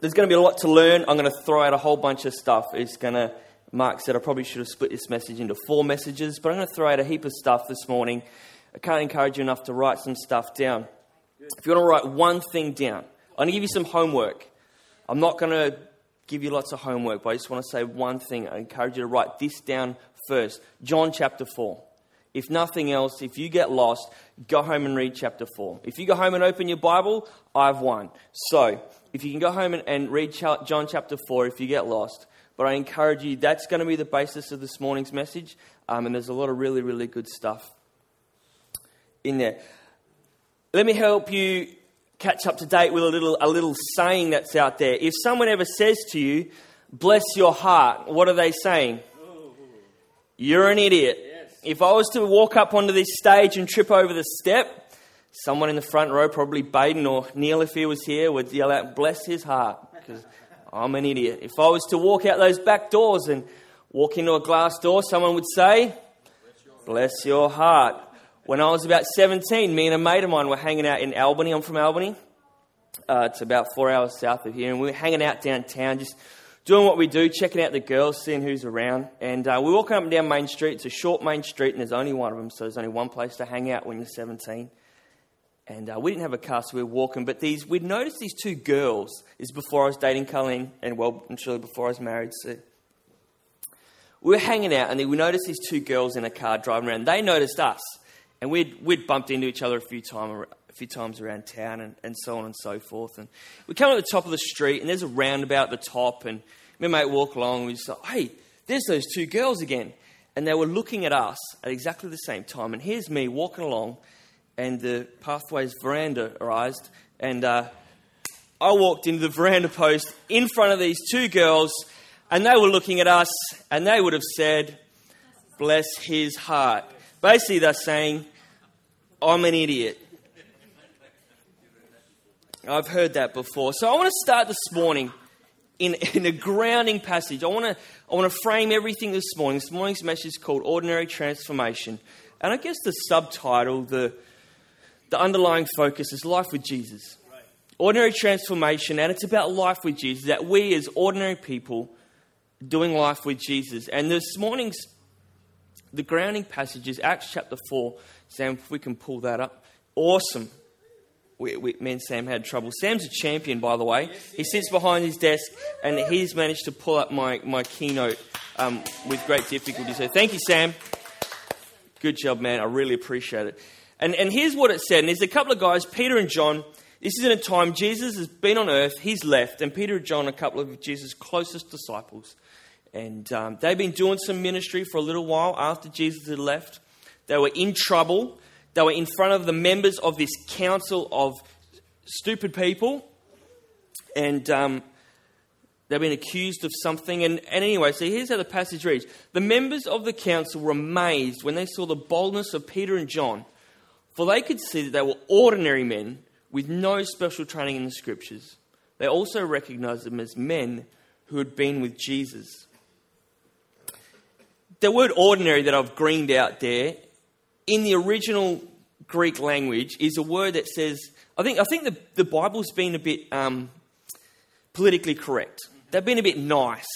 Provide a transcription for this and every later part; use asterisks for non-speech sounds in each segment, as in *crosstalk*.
there's going to be a lot to learn. I'm going to throw out a whole bunch of stuff. It's going to, Mark said I probably should have split this message into four messages, but I'm going to throw out a heap of stuff this morning. I can't encourage you enough to write some stuff down. If you want to write one thing down, I'm going to give you some homework. I'm not going to give you lots of homework, but I just want to say one thing. I encourage you to write this down first. John chapter 4. If nothing else, if you get lost, go home and read chapter 4. If you go home and open your Bible, I've won. So, if you can go home and, and read John chapter 4 if you get lost, but I encourage you, that's going to be the basis of this morning's message, um, and there's a lot of really, really good stuff in there. Let me help you catch up to date with a little, a little saying that's out there. If someone ever says to you, bless your heart, what are they saying? You're an idiot. If I was to walk up onto this stage and trip over the step, someone in the front row, probably Baden or Neil if he was here, would yell out, bless his heart, because I'm an idiot. If I was to walk out those back doors and walk into a glass door, someone would say, bless your heart. When I was about 17, me and a mate of mine were hanging out in Albany. I'm from Albany. Uh, it's about four hours south of here. And we were hanging out downtown, just doing what we do, checking out the girls, seeing who's around. And uh, we're walking up and down Main Street. It's a short Main Street, and there's only one of them, so there's only one place to hang out when you're 17. And uh, we didn't have a car, so we were walking. But these, we'd noticed these two girls. Is before I was dating Colleen, and well, and actually before I was married. So we were hanging out, and we noticed these two girls in a car driving around. They noticed us. And we'd, we'd bumped into each other a few, time, a few times around town and, and so on and so forth. And we come to the top of the street, and there's a roundabout at the top. And me and mate walk along, and we just like, hey, there's those two girls again. And they were looking at us at exactly the same time. And here's me walking along, and the pathway's veranda arised. And uh, I walked into the veranda post in front of these two girls, and they were looking at us, and they would have said, Bless his heart. Basically, they're saying, I'm an idiot. I've heard that before. So I want to start this morning in, *laughs* in a grounding passage. I want, to, I want to frame everything this morning. This morning's message is called Ordinary Transformation. And I guess the subtitle, the, the underlying focus is Life with Jesus. Ordinary transformation, and it's about life with Jesus, that we as ordinary people doing life with Jesus. And this morning's the grounding passage is Acts chapter 4. Sam, if we can pull that up. Awesome. Me and Sam had trouble. Sam's a champion, by the way. He sits behind his desk and he's managed to pull up my, my keynote um, with great difficulty. So thank you, Sam. Good job, man. I really appreciate it. And, and here's what it said. And there's a couple of guys, Peter and John. This is in a time Jesus has been on earth, he's left, and Peter and John, are a couple of Jesus' closest disciples. And um, they've been doing some ministry for a little while after Jesus had left. They were in trouble. They were in front of the members of this council of stupid people. And um, they've been accused of something. And, and anyway, so here's how the passage reads The members of the council were amazed when they saw the boldness of Peter and John, for they could see that they were ordinary men with no special training in the scriptures. They also recognized them as men who had been with Jesus the word ordinary that I've greened out there, in the original Greek language, is a word that says, I think, I think the, the Bible's been a bit um, politically correct. They've been a bit nice.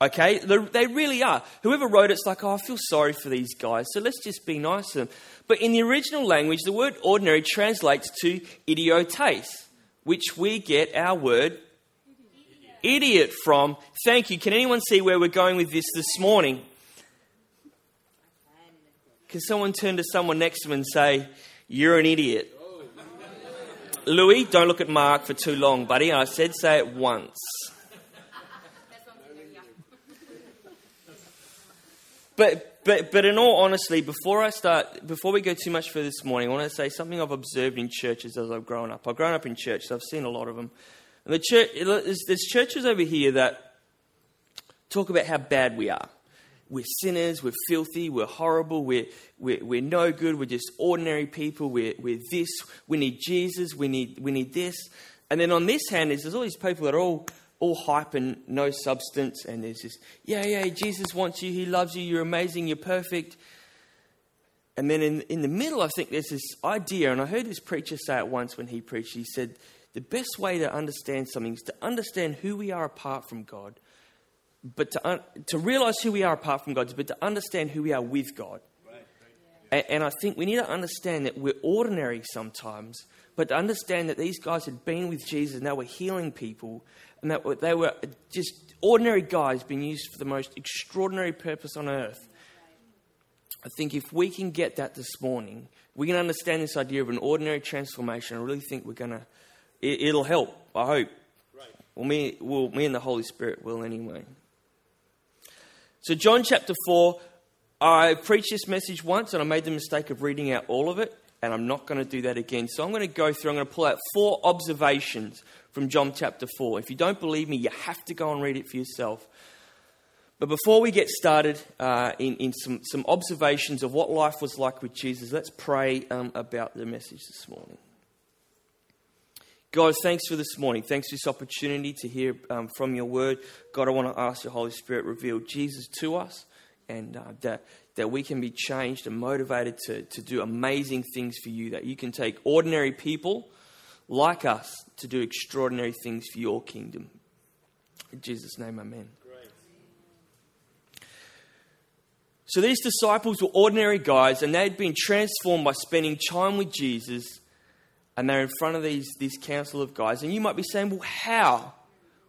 Okay? They really are. Whoever wrote it's like, oh, I feel sorry for these guys, so let's just be nice to them. But in the original language, the word ordinary translates to idiotes, which we get our word idiot from. Thank you. Can anyone see where we're going with this this morning? Can someone turn to someone next to them and say, You're an idiot? Louis, don't look at Mark for too long, buddy. I said say it once. But, but, but in all honesty, before I start, before we go too much further this morning, I want to say something I've observed in churches as I've grown up. I've grown up in church, so I've seen a lot of them. And the church, there's churches over here that talk about how bad we are we're sinners, we're filthy, we're horrible, we're, we're, we're no good, we're just ordinary people, we're, we're this, we need Jesus, we need, we need this. And then on this hand, is there's all these people that are all, all hype and no substance, and there's this, yeah, yeah, Jesus wants you, he loves you, you're amazing, you're perfect. And then in, in the middle, I think there's this idea, and I heard this preacher say it once when he preached. He said, the best way to understand something is to understand who we are apart from God, but to, un- to realize who we are apart from God, but to understand who we are with God. And, and I think we need to understand that we're ordinary sometimes, but to understand that these guys had been with Jesus and they were healing people, and that they were just ordinary guys being used for the most extraordinary purpose on earth. I think if we can get that this morning, we can understand this idea of an ordinary transformation. I really think we're going to, it, will help, I hope. Right. Well, me, well, me and the Holy Spirit will anyway. So, John chapter 4, I preached this message once and I made the mistake of reading out all of it, and I'm not going to do that again. So, I'm going to go through, I'm going to pull out four observations from John chapter 4. If you don't believe me, you have to go and read it for yourself. But before we get started uh, in, in some, some observations of what life was like with Jesus, let's pray um, about the message this morning. God, thanks for this morning. Thanks for this opportunity to hear um, from your word. God, I want to ask your Holy Spirit reveal Jesus to us and uh, that, that we can be changed and motivated to, to do amazing things for you, that you can take ordinary people like us to do extraordinary things for your kingdom. In Jesus' name, amen. So these disciples were ordinary guys, and they had been transformed by spending time with Jesus, and they're in front of these, this council of guys. And you might be saying, well, how?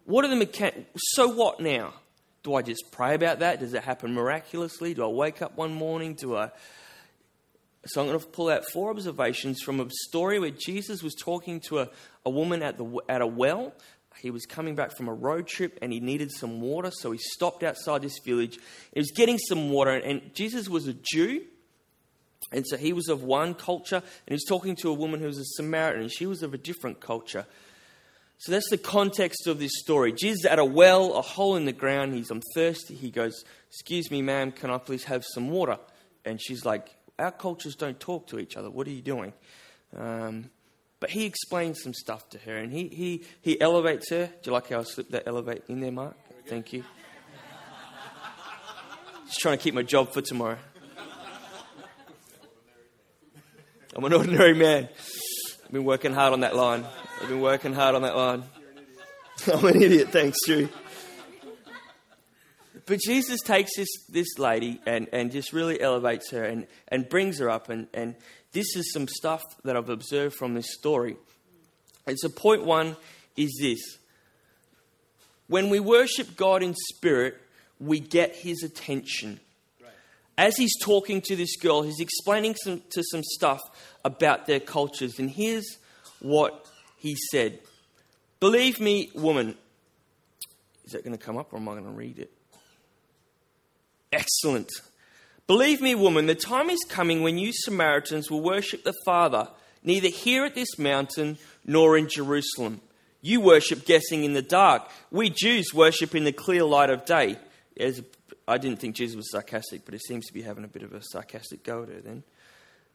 What are the mechanics? So what now? Do I just pray about that? Does it happen miraculously? Do I wake up one morning? Do I. So I'm going to pull out four observations from a story where Jesus was talking to a, a woman at, the, at a well, he was coming back from a road trip and he needed some water, so he stopped outside this village. He was getting some water, and Jesus was a Jew, and so he was of one culture, and he was talking to a woman who was a Samaritan, and she was of a different culture. So that's the context of this story. Jesus at a well, a hole in the ground. He's, I'm thirsty. He goes, Excuse me, ma'am, can I please have some water? And she's like, Our cultures don't talk to each other. What are you doing? Um, but he explains some stuff to her and he, he, he elevates her. Do you like how I slipped that elevate in there, Mark? Thank you. Just trying to keep my job for tomorrow. I'm an ordinary man. I've been working hard on that line. I've been working hard on that line. *laughs* I'm an idiot, thanks, Drew. But Jesus takes this, this lady and, and just really elevates her and, and brings her up and, and this is some stuff that I've observed from this story. And so, point one is this when we worship God in spirit, we get his attention. As he's talking to this girl, he's explaining some, to some stuff about their cultures. And here's what he said Believe me, woman. Is that going to come up or am I going to read it? Excellent. Believe me, woman, the time is coming when you Samaritans will worship the Father, neither here at this mountain nor in Jerusalem. You worship guessing in the dark. We Jews worship in the clear light of day. As, I didn't think Jesus was sarcastic, but he seems to be having a bit of a sarcastic go at her then.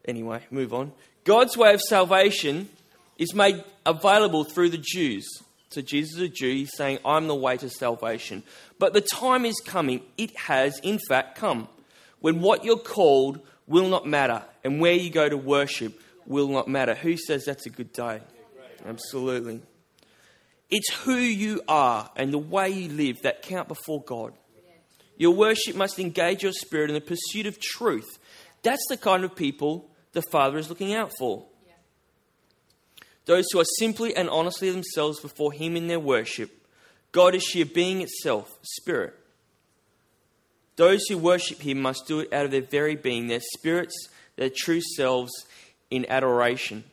Anyway, move on. God's way of salvation is made available through the Jews. So Jesus is a Jew. He's saying, I'm the way to salvation. But the time is coming. It has, in fact, come when what you're called will not matter and where you go to worship will not matter. Who says that's a good day? Absolutely. It's who you are and the way you live that count before God. Your worship must engage your spirit in the pursuit of truth. That's the kind of people the Father is looking out for. Those who are simply and honestly themselves before Him in their worship. God is sheer being itself, spirit. Those who worship him must do it out of their very being, their spirits, their true selves in adoration.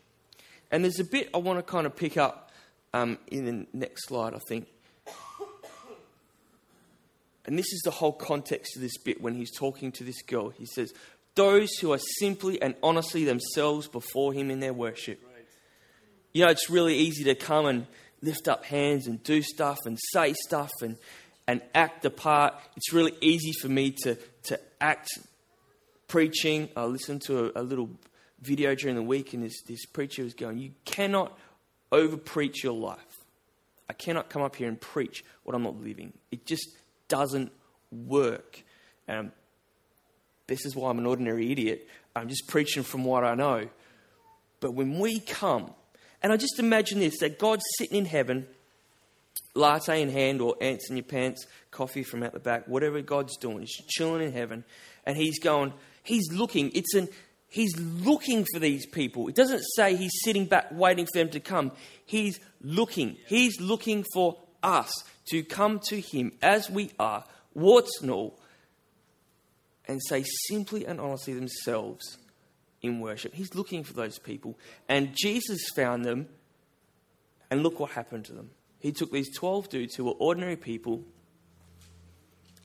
And there's a bit I want to kind of pick up um, in the next slide, I think. And this is the whole context of this bit when he's talking to this girl. He says, Those who are simply and honestly themselves before him in their worship. You know, it's really easy to come and lift up hands and do stuff and say stuff and, and act the part. It's really easy for me to, to act preaching. I listened to a, a little video during the week, and this, this preacher was going, You cannot over preach your life. I cannot come up here and preach what I'm not living. It just doesn't work. And this is why I'm an ordinary idiot. I'm just preaching from what I know. But when we come And I just imagine this that God's sitting in heaven, latte in hand, or ants in your pants, coffee from out the back, whatever God's doing. He's chilling in heaven. And He's going, He's looking. It's an, He's looking for these people. It doesn't say He's sitting back waiting for them to come. He's looking. He's looking for us to come to Him as we are, warts and all, and say simply and honestly themselves in worship. He's looking for those people. And Jesus found them, and look what happened to them. He took these 12 dudes who were ordinary people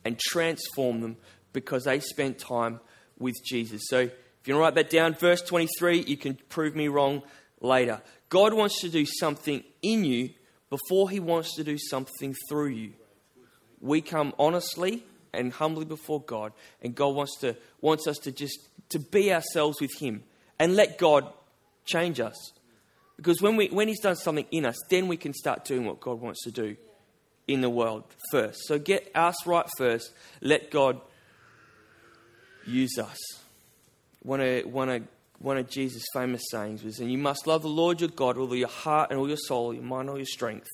and transformed them because they spent time with Jesus. So if you want to write that down, verse 23, you can prove me wrong later. God wants to do something in you before he wants to do something through you. We come honestly and humbly before God, and God wants to wants us to just to be ourselves with Him and let God change us. Because when we when He's done something in us, then we can start doing what God wants to do in the world first. So get us right first. Let God use us. One of one of one of Jesus' famous sayings was, "And you must love the Lord your God with all your heart and all your soul, your mind, all your strength."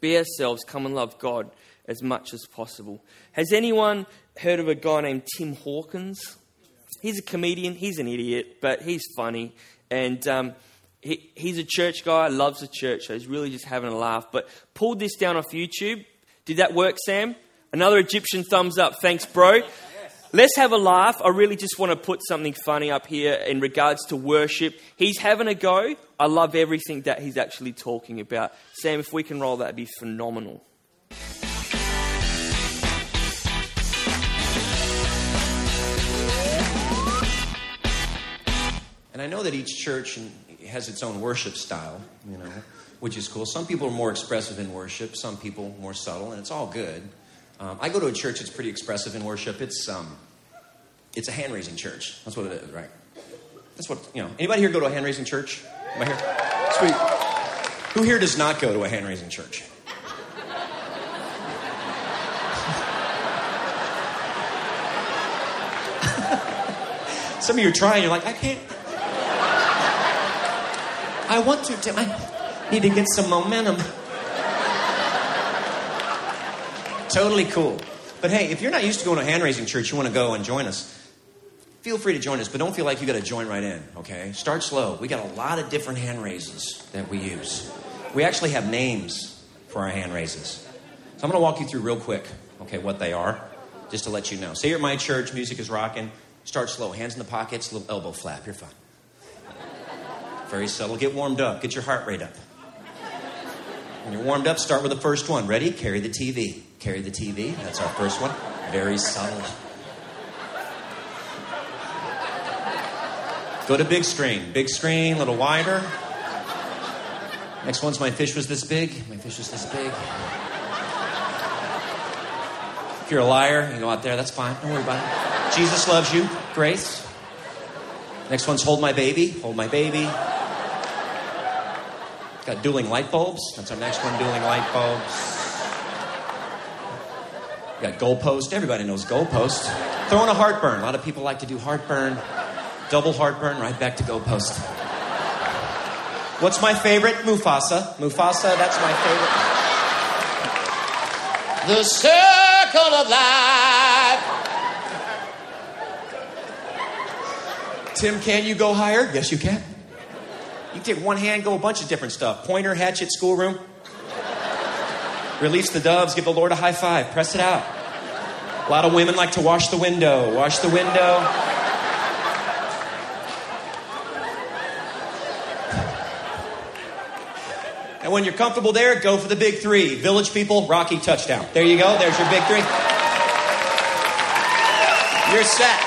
Be ourselves. Come and love God as much as possible. Has anyone heard of a guy named Tim Hawkins? He's a comedian. He's an idiot, but he's funny. And um, he, he's a church guy, loves the church, so he's really just having a laugh. But pulled this down off YouTube. Did that work, Sam? Another Egyptian thumbs up. Thanks, bro. Let's have a laugh. I really just want to put something funny up here in regards to worship. He's having a go. I love everything that he's actually talking about. Sam, if we can roll that, would be phenomenal. And I know that each church has its own worship style, you know, which is cool. Some people are more expressive in worship, some people more subtle, and it's all good. Um, I go to a church that's pretty expressive in worship. It's um, it's a hand raising church. That's what it is, right? That's what you know. Anybody here go to a hand raising church? Am I here? Sweet. Who here does not go to a hand raising church? *laughs* Some of you are trying. You're like, I can't. I want to. I need to get some momentum. Totally cool. But hey, if you're not used to going to a hand raising church, you want to go and join us, feel free to join us, but don't feel like you got to join right in, okay? Start slow. We got a lot of different hand raises that we use. We actually have names for our hand raises. So I'm going to walk you through real quick, okay, what they are, just to let you know. Say you're at my church, music is rocking. Start slow, hands in the pockets, little elbow flap. You're fine. Very subtle. Get warmed up. Get your heart rate up. When you're warmed up, start with the first one. Ready? Carry the TV. Carry the TV. That's our first one. Very subtle. Go to big screen. Big screen, a little wider. Next one's my fish was this big. My fish was this big. If you're a liar, you go out there, that's fine. Don't worry about it. Jesus loves you. Grace. Next one's hold my baby. Hold my baby. Got dueling light bulbs. That's our next one, dueling light bulbs. Got goalpost. Everybody knows goalpost. Throwing a heartburn. A lot of people like to do heartburn. Double heartburn, right back to goalpost. What's my favorite? Mufasa. Mufasa, that's my favorite. The circle of life. Tim, can you go higher? Yes, you can. You take one hand, go a bunch of different stuff. Pointer, hatchet, schoolroom. Release the doves, give the Lord a high five, press it out. A lot of women like to wash the window. Wash the window. And when you're comfortable there, go for the big three. Village people, Rocky touchdown. There you go. There's your big three. You're set.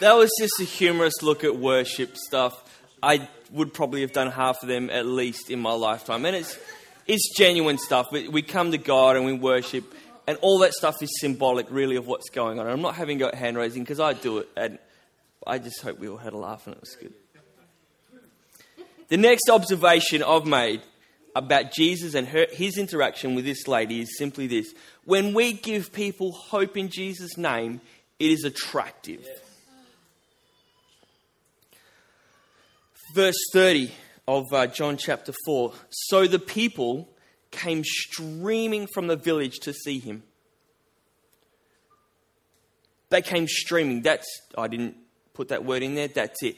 that was just a humorous look at worship stuff. I would probably have done half of them at least in my lifetime. And it's, it's genuine stuff. We, we come to God and we worship, and all that stuff is symbolic, really, of what's going on. And I'm not having go hand raising because I do it, and I just hope we all had a laugh and it was good. The next observation I've made about Jesus and her, his interaction with this lady is simply this. When we give people hope in Jesus' name, It is attractive. Verse 30 of uh, John chapter 4. So the people came streaming from the village to see him. They came streaming. That's, I didn't put that word in there, that's it.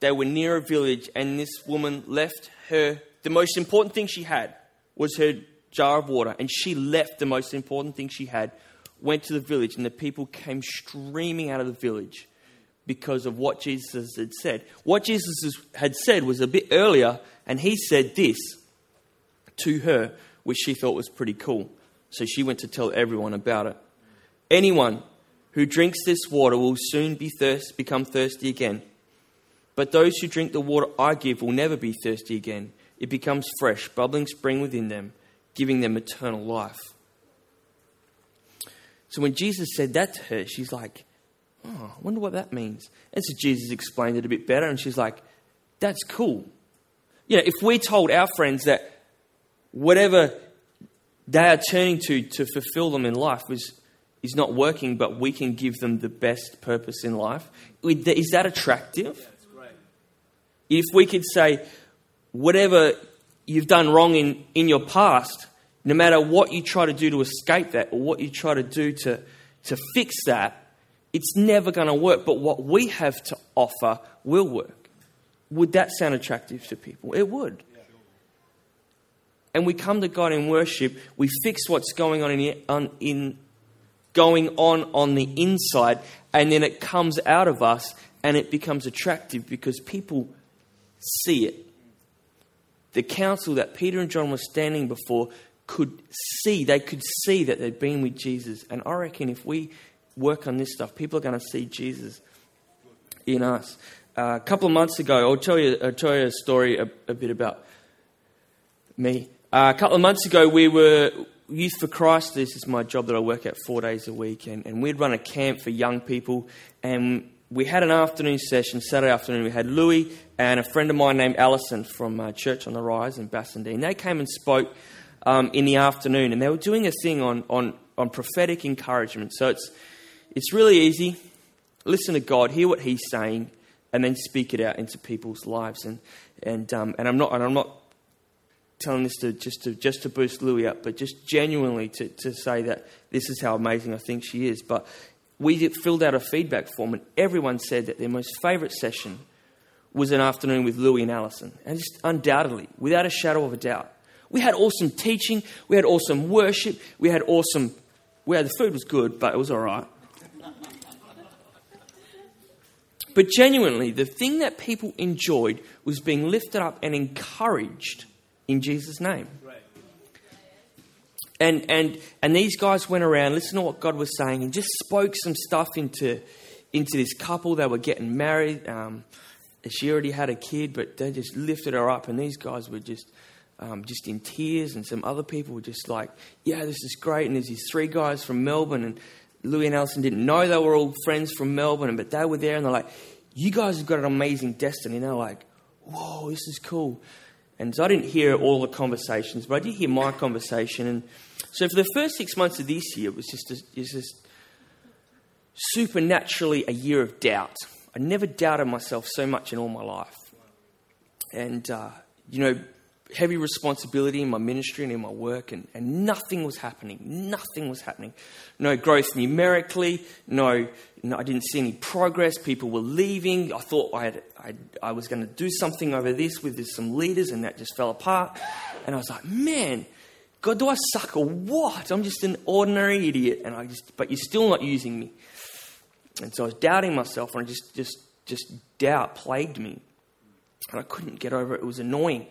They were near a village, and this woman left her, the most important thing she had was her jar of water, and she left the most important thing she had, went to the village, and the people came streaming out of the village because of what Jesus had said. What Jesus had said was a bit earlier, and he said this to her, which she thought was pretty cool. So she went to tell everyone about it. Anyone who drinks this water will soon be thirst, become thirsty again. But those who drink the water I give will never be thirsty again. It becomes fresh, bubbling spring within them, giving them eternal life. So when Jesus said that to her, she's like, Oh, I wonder what that means. And so Jesus explained it a bit better, and she's like, That's cool. You know, if we told our friends that whatever they are turning to to fulfill them in life was, is not working, but we can give them the best purpose in life, is that attractive? If we could say, whatever you've done wrong in, in your past, no matter what you try to do to escape that or what you try to do to, to fix that, it's never going to work. But what we have to offer will work. Would that sound attractive to people? It would. And we come to God in worship, we fix what's going on in, on, in going on on the inside, and then it comes out of us and it becomes attractive because people see it. The council that Peter and John were standing before could see, they could see that they'd been with Jesus. And I reckon if we work on this stuff, people are going to see Jesus in us. Uh, a couple of months ago, I'll tell you, I'll tell you a story a, a bit about me. Uh, a couple of months ago, we were Youth for Christ. This is my job that I work at four days a week, and, and we'd run a camp for young people. And we had an afternoon session, Saturday afternoon. We had Louis and a friend of mine named Allison from uh, Church on the Rise in Bassendean. They came and spoke um, in the afternoon, and they were doing a thing on, on, on prophetic encouragement. So it's, it's really easy. Listen to God, hear what He's saying, and then speak it out into people's lives. And, and, um, and, I'm, not, and I'm not telling this to just, to just to boost Louis up, but just genuinely to, to say that this is how amazing I think she is. But we filled out a feedback form, and everyone said that their most favourite session was an afternoon with Louis and Allison. And just undoubtedly, without a shadow of a doubt. We had awesome teaching, we had awesome worship, we had awesome. We had, the food was good, but it was all right. But genuinely, the thing that people enjoyed was being lifted up and encouraged in Jesus' name. And, and, and these guys went around, listened to what God was saying, and just spoke some stuff into, into this couple. They were getting married. Um, she already had a kid, but they just lifted her up, and these guys were just um, just in tears, and some other people were just like, "Yeah, this is great." And there's these three guys from Melbourne, and Louis and Alison didn't know they were all friends from Melbourne, but they were there, and they're like, "You guys have got an amazing destiny." And they're like, "Whoa, this is cool." And so I didn't hear all the conversations, but I did hear my conversation. And so for the first six months of this year, it was just, a, it was just supernaturally a year of doubt. I never doubted myself so much in all my life. And, uh, you know, heavy responsibility in my ministry and in my work, and, and nothing was happening. Nothing was happening. No growth numerically, no, no I didn't see any progress. People were leaving. I thought I, had, I, I was going to do something over this with some leaders, and that just fell apart. And I was like, man, God, do I suck or what? I'm just an ordinary idiot, and I just, but you're still not using me. And so I was doubting myself, and I just, just, just doubt plagued me, and I couldn't get over it. It was annoying,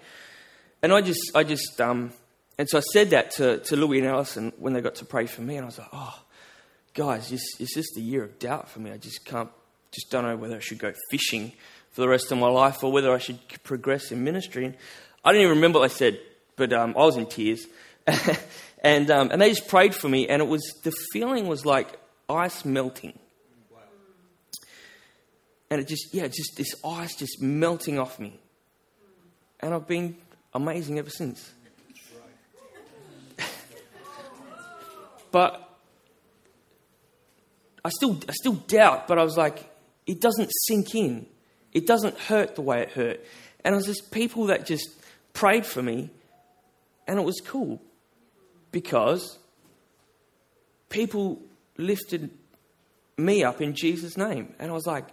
and I just, I just, um, and so I said that to, to Louis and Alison when they got to pray for me, and I was like, oh, guys, it's, just a year of doubt for me. I just can't, just don't know whether I should go fishing for the rest of my life or whether I should progress in ministry. And I don't even remember what I said, but um, I was in tears. *laughs* and, um, and they just prayed for me, and it was the feeling was like ice melting. And it just, yeah, just this ice just melting off me. And I've been amazing ever since. *laughs* but I still, I still doubt, but I was like, it doesn't sink in. It doesn't hurt the way it hurt. And it was just people that just prayed for me, and it was cool because people lifted me up in Jesus' name. And I was like,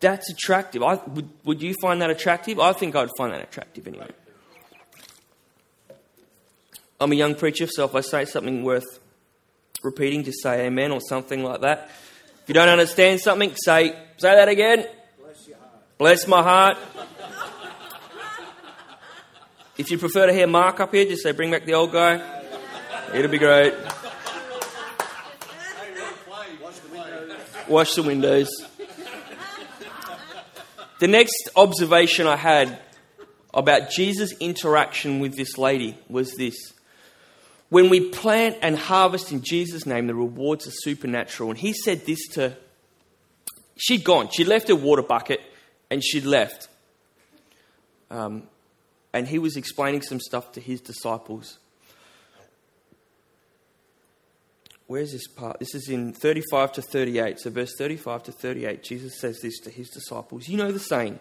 that's attractive. I, would, would you find that attractive? I think I'd find that attractive anyway. I'm a young preacher, so if I say something worth repeating, just say amen or something like that. If you don't understand something, say, say that again. Bless, your heart. Bless my heart. if you prefer to hear Mark up here, just say, bring back the old guy. It'll be great. Wash the windows. The next observation I had about Jesus' interaction with this lady was this. When we plant and harvest in Jesus' name, the rewards are supernatural. And he said this to. She'd gone. She'd left her water bucket and she'd left. Um, and he was explaining some stuff to his disciples. Where's this part? This is in 35 to 38. So, verse 35 to 38, Jesus says this to his disciples You know the saying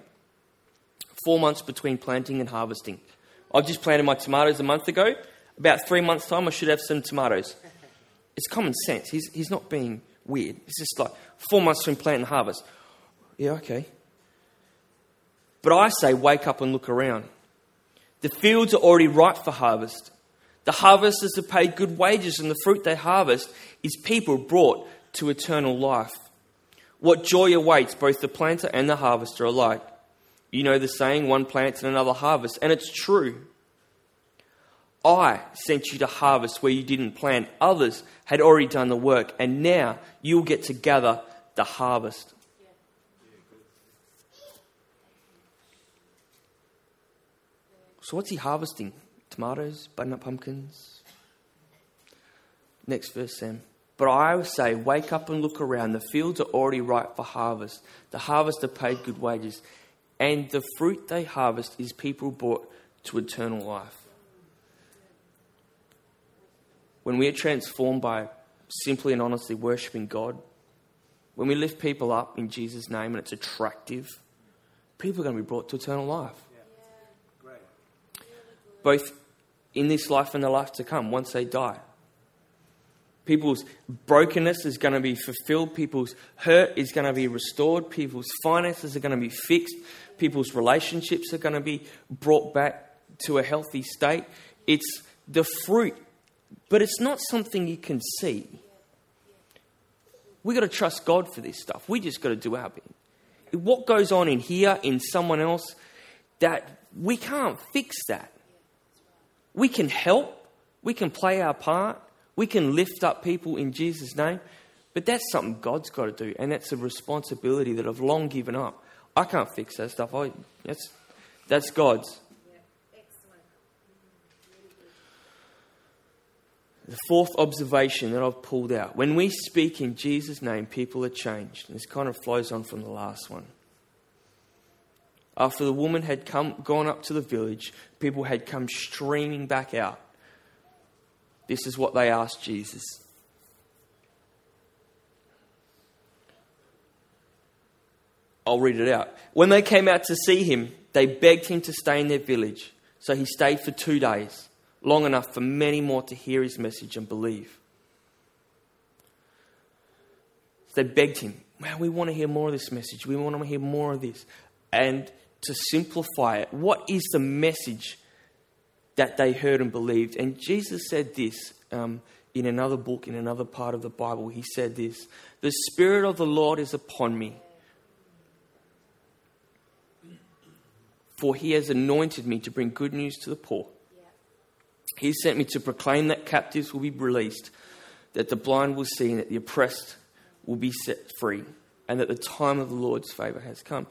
four months between planting and harvesting. I've just planted my tomatoes a month ago. About three months' time, I should have some tomatoes. It's common sense. He's, he's not being weird. It's just like four months from plant and harvest. Yeah, okay. But I say, wake up and look around. The fields are already ripe for harvest. The harvesters have paid good wages, and the fruit they harvest is people brought to eternal life. What joy awaits both the planter and the harvester alike. You know the saying, one plants and another harvests, and it's true. I sent you to harvest where you didn't plant. Others had already done the work, and now you'll get to gather the harvest. So, what's he harvesting? tomatoes, butternut pumpkins. Next verse, Sam. But I say, wake up and look around. The fields are already ripe for harvest. The harvester paid good wages. And the fruit they harvest is people brought to eternal life. When we are transformed by simply and honestly worshipping God, when we lift people up in Jesus' name and it's attractive, people are going to be brought to eternal life. Both in this life and the life to come once they die. People's brokenness is going to be fulfilled. People's hurt is going to be restored. People's finances are going to be fixed. People's relationships are going to be brought back to a healthy state. It's the fruit, but it's not something you can see. We've got to trust God for this stuff. We just got to do our bit. What goes on in here, in someone else, that we can't fix that. We can help, we can play our part, we can lift up people in Jesus' name, but that's something God's got to do, and that's a responsibility that I've long given up. I can't fix that stuff. I, that's, that's God's. The fourth observation that I've pulled out when we speak in Jesus' name, people are changed. And this kind of flows on from the last one. After the woman had come, gone up to the village, people had come streaming back out. This is what they asked Jesus. I'll read it out. When they came out to see him, they begged him to stay in their village. So he stayed for two days, long enough for many more to hear his message and believe. they begged him, Man, we want to hear more of this message. We want to hear more of this. And to simplify it. What is the message that they heard and believed? And Jesus said this um, in another book, in another part of the Bible. He said this The Spirit of the Lord is upon me. For he has anointed me to bring good news to the poor. He sent me to proclaim that captives will be released, that the blind will see, and that the oppressed will be set free, and that the time of the Lord's favour has come.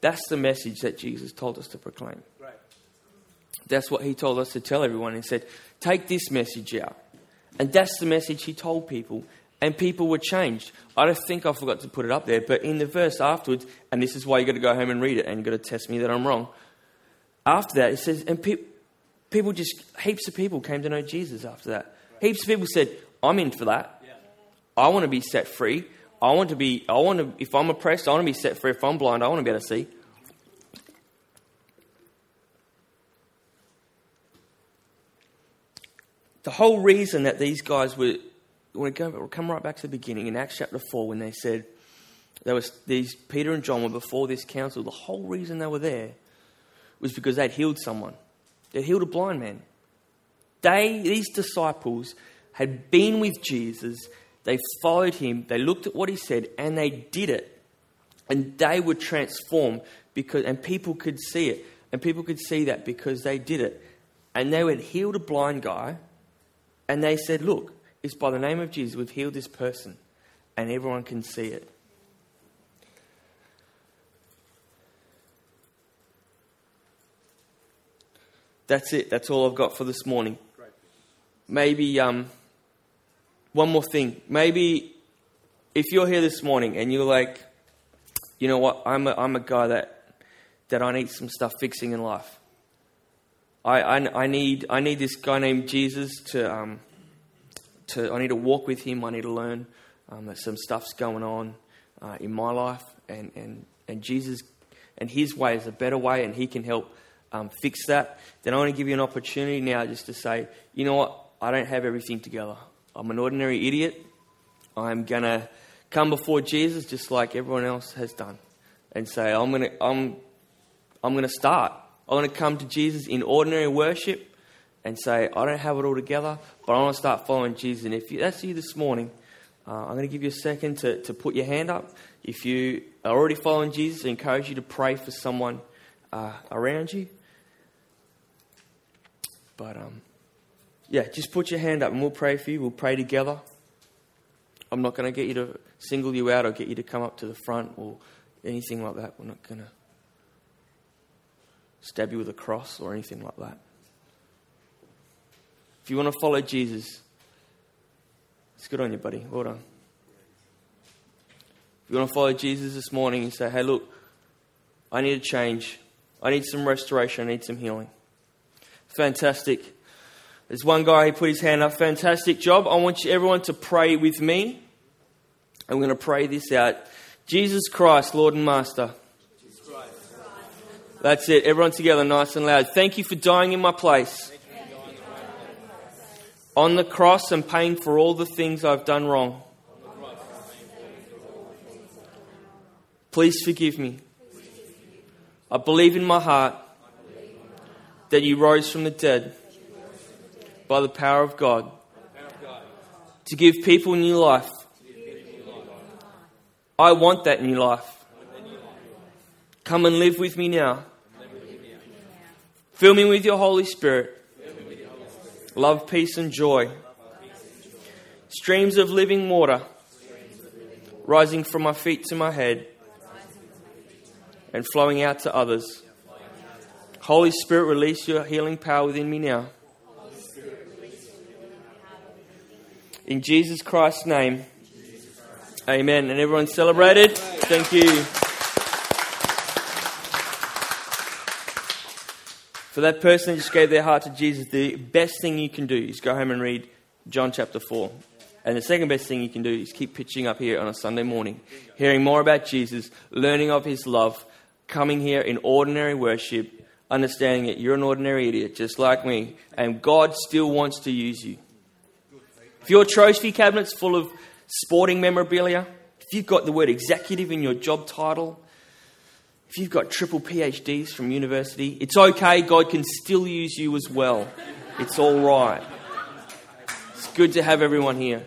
That's the message that Jesus told us to proclaim. Right. That's what he told us to tell everyone. He said, Take this message out. And that's the message he told people. And people were changed. I don't think I forgot to put it up there, but in the verse afterwards, and this is why you've got to go home and read it and you've got to test me that I'm wrong. After that, it says, and pe- people just, heaps of people came to know Jesus after that. Heaps of people said, I'm in for that. I want to be set free. I want to be, I want to, if I'm oppressed, I want to be set free. If I'm blind, I want to be able to see. The whole reason that these guys were, when we go, we'll come right back to the beginning in Acts chapter 4 when they said, there was these, Peter and John were before this council. The whole reason they were there was because they'd healed someone. They'd healed a blind man. They, these disciples, had been with Jesus. They followed him. They looked at what he said and they did it. And they were transformed because, and people could see it. And people could see that because they did it. And they had healed a blind guy and they said, Look, it's by the name of Jesus we've healed this person. And everyone can see it. That's it. That's all I've got for this morning. Maybe um, one more thing. Maybe if you're here this morning and you're like, you know what, I'm a, I'm a guy that, that I need some stuff fixing in life. I, I, I, need, I need this guy named Jesus to, um, to, I need to walk with him. I need to learn um, that some stuff's going on uh, in my life. And, and, and Jesus and his way is a better way, and he can help um, fix that. Then I want to give you an opportunity now just to say, you know what, I don't have everything together. I'm an ordinary idiot. I'm going to come before Jesus just like everyone else has done and say, I'm going to, I'm, I'm going to start. I'm going to come to Jesus in ordinary worship and say, I don't have it all together, but I want to start following Jesus. And if you, that's you this morning, uh, I'm going to give you a second to, to put your hand up. If you are already following Jesus, I encourage you to pray for someone uh, around you. But um, yeah, just put your hand up and we'll pray for you. We'll pray together. I'm not going to get you to single you out or get you to come up to the front or anything like that. We're not going to stab you with a cross or anything like that. If you want to follow Jesus, it's good on you, buddy. Well done. If you want to follow Jesus this morning and say, hey, look, I need a change. I need some restoration. I need some healing. Fantastic. There's one guy, who put his hand up. Fantastic job. I want you, everyone to pray with me. I'm going to pray this out. Jesus Christ, Lord and Master. That's it. Everyone together, nice and loud. Thank you for dying in my place. On the cross and paying for all the things I've done wrong. Please forgive me. I believe in my heart that you rose from the dead by the power of God to give people new life. I want that new life. Come and live with me now. Fill me with your Holy Spirit. Love, peace, and joy. Streams of living water rising from my feet to my head and flowing out to others. Holy Spirit, release your healing power within me now. In Jesus Christ's name. Amen. And everyone celebrated? Thank you. For that person that just gave their heart to Jesus, the best thing you can do is go home and read John chapter 4. And the second best thing you can do is keep pitching up here on a Sunday morning, hearing more about Jesus, learning of his love, coming here in ordinary worship, understanding that you're an ordinary idiot just like me, and God still wants to use you. If your trophy cabinet's full of sporting memorabilia, if you've got the word executive in your job title, if you've got triple PhDs from university, it's okay. God can still use you as well. It's all right. It's good to have everyone here.